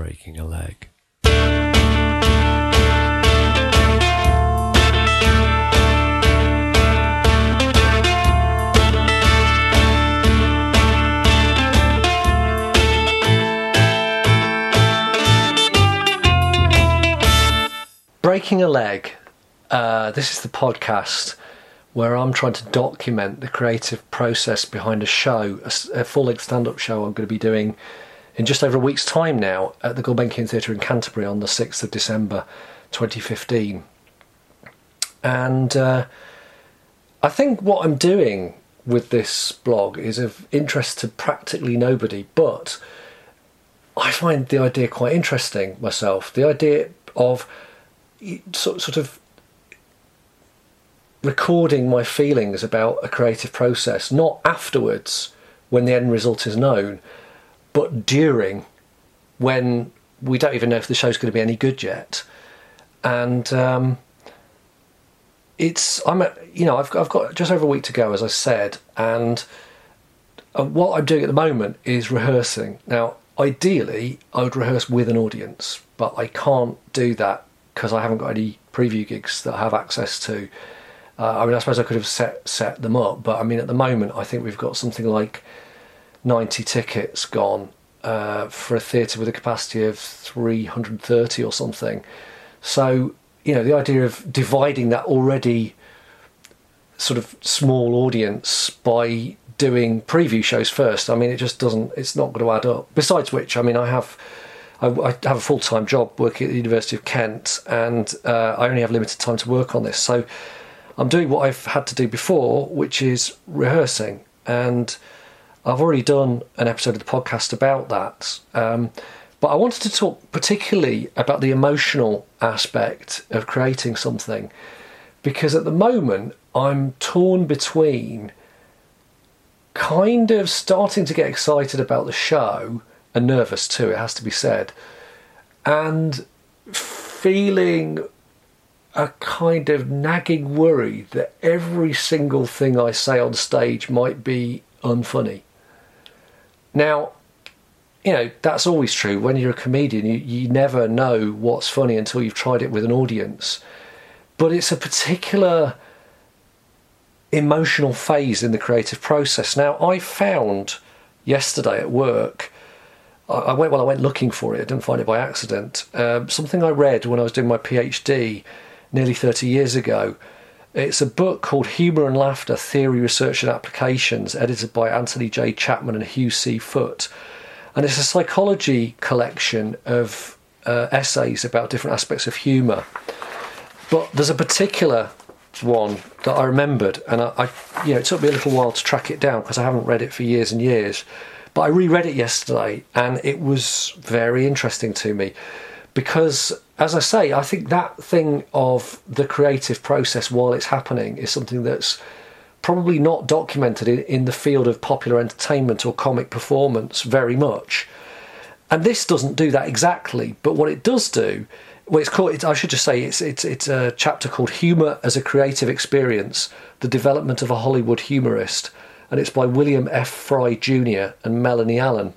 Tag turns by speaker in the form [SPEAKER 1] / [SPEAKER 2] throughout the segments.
[SPEAKER 1] breaking a leg.
[SPEAKER 2] Breaking a Leg. Uh, this is the podcast where I'm trying to document the creative process behind a show, a full length stand up show I'm going to be doing in just over a week's time now at the Gulbenkian Theatre in Canterbury on the 6th of December 2015. And uh, I think what I'm doing with this blog is of interest to practically nobody, but I find the idea quite interesting myself. The idea of sort sort of recording my feelings about a creative process, not afterwards when the end result is known, but during when we don't even know if the show's going to be any good yet. And um, it's I'm you know I've I've got just over a week to go as I said, and uh, what I'm doing at the moment is rehearsing. Now, ideally, I would rehearse with an audience, but I can't do that because I haven't got any preview gigs that I have access to. Uh, I mean, I suppose I could have set set them up, but I mean, at the moment, I think we've got something like ninety tickets gone uh, for a theatre with a capacity of three hundred thirty or something. So, you know, the idea of dividing that already sort of small audience by doing preview shows first. I mean, it just doesn't. It's not going to add up. Besides which, I mean, I have. I, I have a full time job working at the University of Kent, and uh, I only have limited time to work on this. So I'm doing what I've had to do before, which is rehearsing. And I've already done an episode of the podcast about that. Um, but I wanted to talk particularly about the emotional aspect of creating something because at the moment I'm torn between kind of starting to get excited about the show and nervous too, it has to be said, and feeling a kind of nagging worry that every single thing I say on stage might be unfunny. Now, you know, that's always true. When you're a comedian, you, you never know what's funny until you've tried it with an audience. But it's a particular emotional phase in the creative process. Now, I found yesterday at work, I, went well, I went looking for it. I didn't find it by accident. Um, something I read when I was doing my PhD nearly 30 years ago. It's a book called Humour and Laughter Theory, Research and Applications, edited by Anthony J. Chapman and Hugh C. Foote. And it's a psychology collection of uh, essays about different aspects of humour. But there's a particular one that I remembered, and I, I you know, it took me a little while to track it down because I haven't read it for years and years. But I reread it yesterday, and it was very interesting to me because, as I say, I think that thing of the creative process while it's happening is something that's probably not documented in, in the field of popular entertainment or comic performance very much. And this doesn't do that exactly, but what it does do, well, it's called. It's, I should just say it's it's it's a chapter called "Humor as a Creative Experience: The Development of a Hollywood Humorist," and it's by William F. Fry Jr. and Melanie Allen.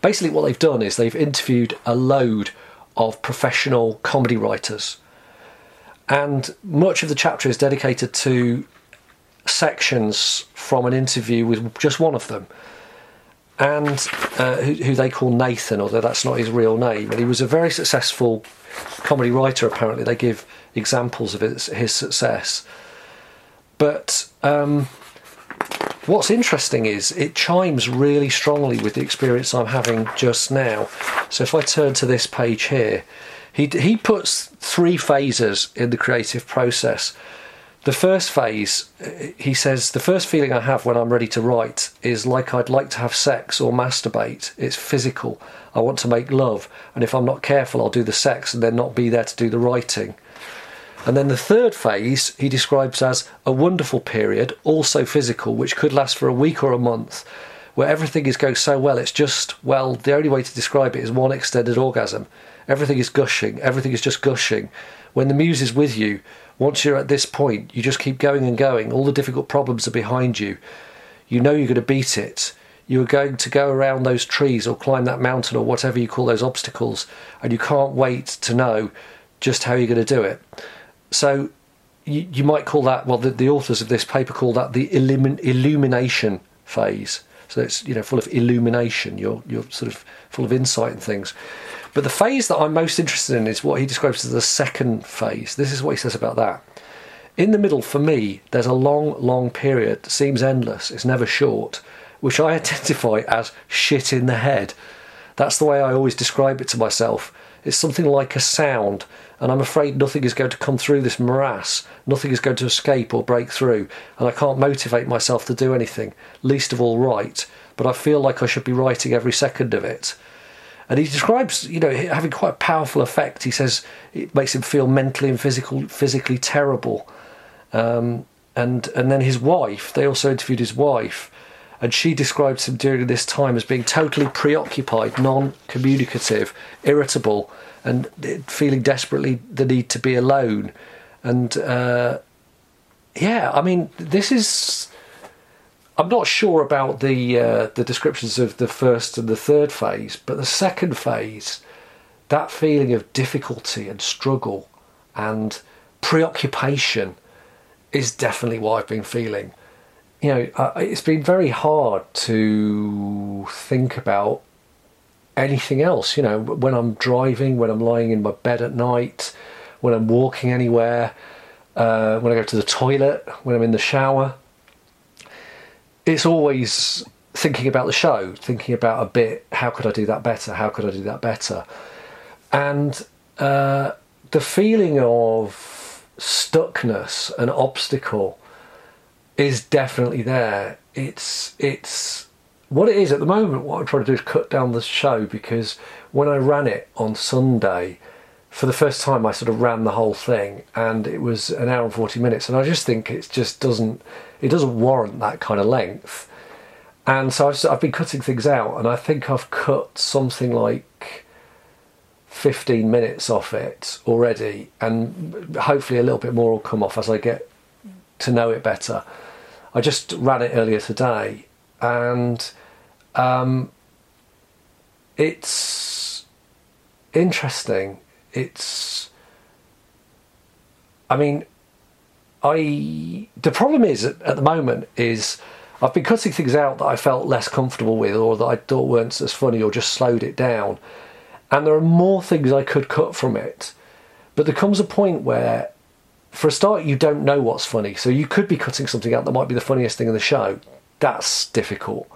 [SPEAKER 2] Basically, what they've done is they've interviewed a load of professional comedy writers, and much of the chapter is dedicated to sections from an interview with just one of them and uh, who, who they call Nathan, although that's not his real name. And he was a very successful comedy writer. Apparently, they give examples of his, his success. But um, what's interesting is it chimes really strongly with the experience I'm having just now. So if I turn to this page here, he he puts three phases in the creative process. The first phase, he says, the first feeling I have when I'm ready to write is like I'd like to have sex or masturbate. It's physical. I want to make love, and if I'm not careful, I'll do the sex and then not be there to do the writing. And then the third phase he describes as a wonderful period, also physical, which could last for a week or a month, where everything is going so well. It's just, well, the only way to describe it is one extended orgasm. Everything is gushing, everything is just gushing. When the muse is with you, once you're at this point, you just keep going and going. All the difficult problems are behind you. You know you're going to beat it. you're going to go around those trees or climb that mountain or whatever you call those obstacles, and you can't wait to know just how you're going to do it. So you, you might call that, well, the, the authors of this paper call that the illumin, illumination phase. So it's you know full of illumination. You're you're sort of full of insight and things. But the phase that I'm most interested in is what he describes as the second phase. This is what he says about that. In the middle, for me, there's a long, long period that seems endless. It's never short, which I identify as shit in the head. That's the way I always describe it to myself. It's something like a sound, and I'm afraid nothing is going to come through this morass. Nothing is going to escape or break through, and I can't motivate myself to do anything, least of all write. But I feel like I should be writing every second of it. And he describes, you know, having quite a powerful effect. He says it makes him feel mentally and physical, physically terrible. Um, and and then his wife, they also interviewed his wife, and she describes him during this time as being totally preoccupied, non-communicative, irritable, and feeling desperately the need to be alone. And uh, yeah, I mean, this is. I'm not sure about the uh, the descriptions of the first and the third phase, but the second phase, that feeling of difficulty and struggle and preoccupation, is definitely what I've been feeling. You know, uh, it's been very hard to think about anything else. You know, when I'm driving, when I'm lying in my bed at night, when I'm walking anywhere, uh, when I go to the toilet, when I'm in the shower. It's always thinking about the show, thinking about a bit. How could I do that better? How could I do that better? And uh, the feeling of stuckness and obstacle is definitely there. It's it's what it is at the moment, what I'm trying to do is cut down the show because when I ran it on Sunday, for the first time, I sort of ran the whole thing, and it was an hour and forty minutes, and I just think it just doesn't it doesn't warrant that kind of length. And so I've, I've been cutting things out, and I think I've cut something like 15 minutes off it already, and hopefully a little bit more will come off as I get to know it better. I just ran it earlier today, and um, it's interesting. It's, I mean, I the problem is at, at the moment is I've been cutting things out that I felt less comfortable with, or that I thought weren't as funny, or just slowed it down. And there are more things I could cut from it, but there comes a point where for a start, you don't know what's funny. So you could be cutting something out that might be the funniest thing in the show. That's difficult.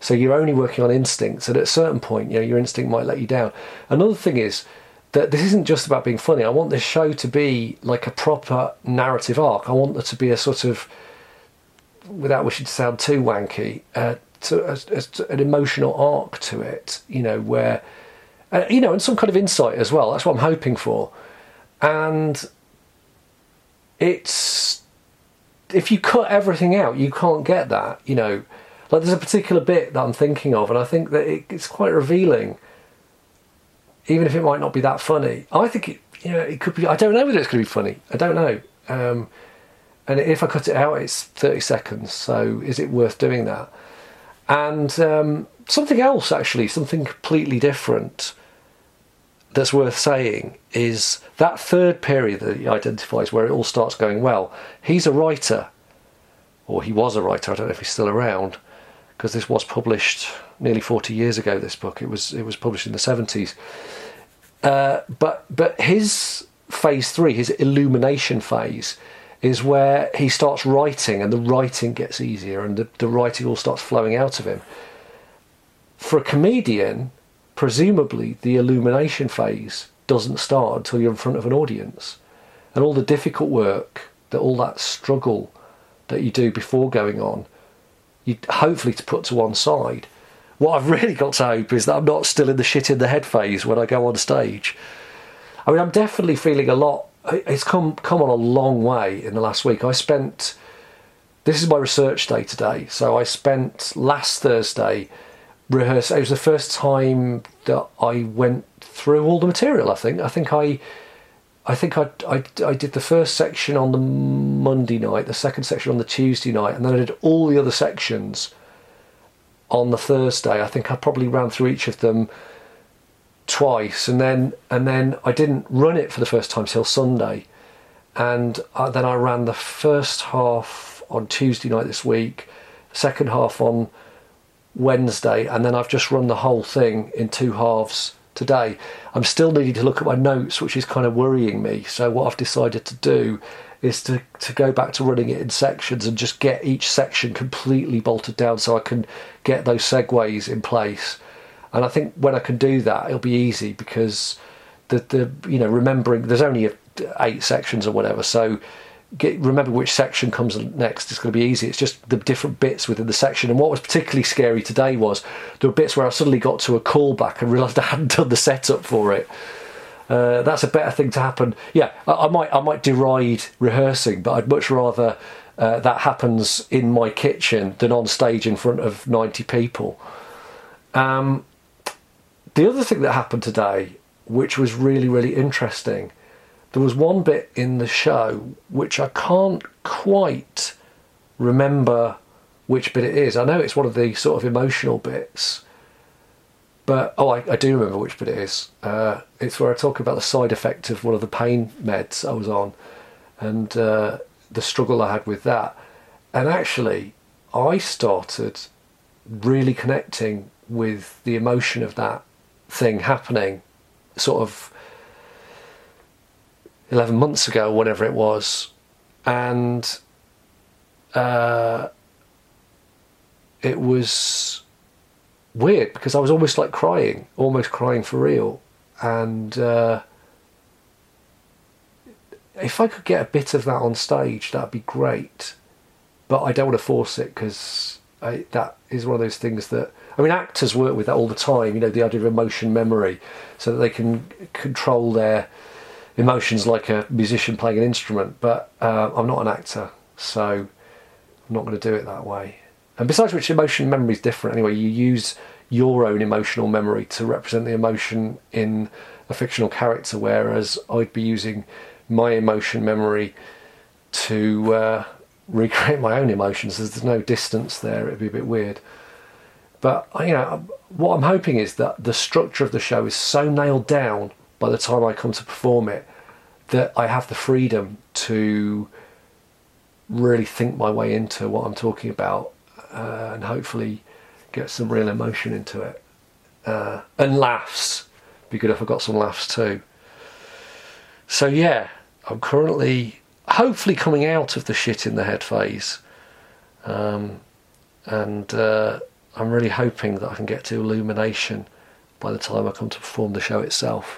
[SPEAKER 2] So you're only working on instincts, and at a certain point, you know, your instinct might let you down. Another thing is that this isn't just about being funny. I want this show to be like a proper narrative arc. I want there to be a sort of, without wishing to sound too wanky, uh, to, a, a, an emotional arc to it. You know, where, uh, you know, and some kind of insight as well. That's what I'm hoping for. And it's if you cut everything out, you can't get that. You know like there's a particular bit that I'm thinking of, and I think that it, it's quite revealing, even if it might not be that funny. I think it, you know, it could be. I don't know whether it's going to be funny. I don't know. Um, and if I cut it out, it's 30 seconds. So is it worth doing that? And um, something else, actually, something completely different that's worth saying is that third period that he identifies where it all starts going well. He's a writer, or he was a writer. I don't know if he's still around because this was published nearly 40 years ago. This book it was it was published in the 70s. Uh, but but his phase three, his illumination phase, is where he starts writing, and the writing gets easier, and the, the writing all starts flowing out of him. For a comedian, presumably the illumination phase doesn't start until you're in front of an audience, and all the difficult work, that all that struggle that you do before going on you hopefully to put to one side. What I've really got to hope is that I'm not still in the shit in the head phase when I go on stage. I mean, I'm definitely feeling a lot. It's come come on a long way in the last week. I spent. This is my research day today, so I spent last Thursday rehearsing. It was the first time that I went through all the material. I think. I think I I think I, I, I did the first section on the Monday night, the second section on the Tuesday night, and then I did all the other sections on the Thursday. I think I probably ran through each of them twice, and then and then I didn't run it for the first time till Sunday, and uh, then I ran the first half on Tuesday night this week, second half on Wednesday, and then I've just run the whole thing in two halves today. I'm still needing to look at my notes, which is kind of worrying me. So what I've decided to do is to, to go back to running it in sections and just get each section completely bolted down so I can get those segues in place. And I think when I can do that, it'll be easy because the the you know remembering there's only eight sections or whatever, so get remember which section comes next It's going to be easy. It's just the different bits within the section. And what was particularly scary today was there were bits where I suddenly got to a callback and realised I hadn't done the setup for it. Uh, that's a better thing to happen. Yeah, I, I, might I might deride rehearsing, but I'd much rather uh, that happens in my kitchen than on stage in front of ninety people. Um, the other thing that happened today, which was really really interesting, there was one bit in the show which I can't quite remember which bit it is. I know it's one of the sort of emotional bits but oh, I, I, do remember which bit it is. Uh, it's where I talk about the side effect of one of the pain meds I was on, and uh, the struggle I had with that. And actually, I started really connecting with the emotion of that thing happening, sort of eleven months ago, whatever it was, and uh, it was weird because I was almost like crying, almost crying for real. And uh, if I could get a bit of that on stage, that'd be great. But I don't want to force it because that is one of those things that I mean, actors work with that all the time. You know, the idea of emotion memory, so that they can control their emotions like a musician playing an instrument. But uh, I'm not an actor, so I'm not going to do it that way. And besides which, emotion memory is different anyway. You use your own emotional memory to represent the emotion in a fictional character, whereas I'd be using my emotion memory to uh, recreate my own emotions. There's no distance there, it'd be a bit weird. But you know, what I'm hoping is that the structure of the show is so nailed down by the time I come to perform it that I have the freedom to really think my way into what I'm talking about uh, and hopefully get some real emotion into it. Uh, and laughs. Be good if I got some laughs too. So yeah, I'm currently hopefully coming out of the shit in the head phase. Um, and uh, I'm really hoping that I can get to illumination by the time I come to perform the show itself.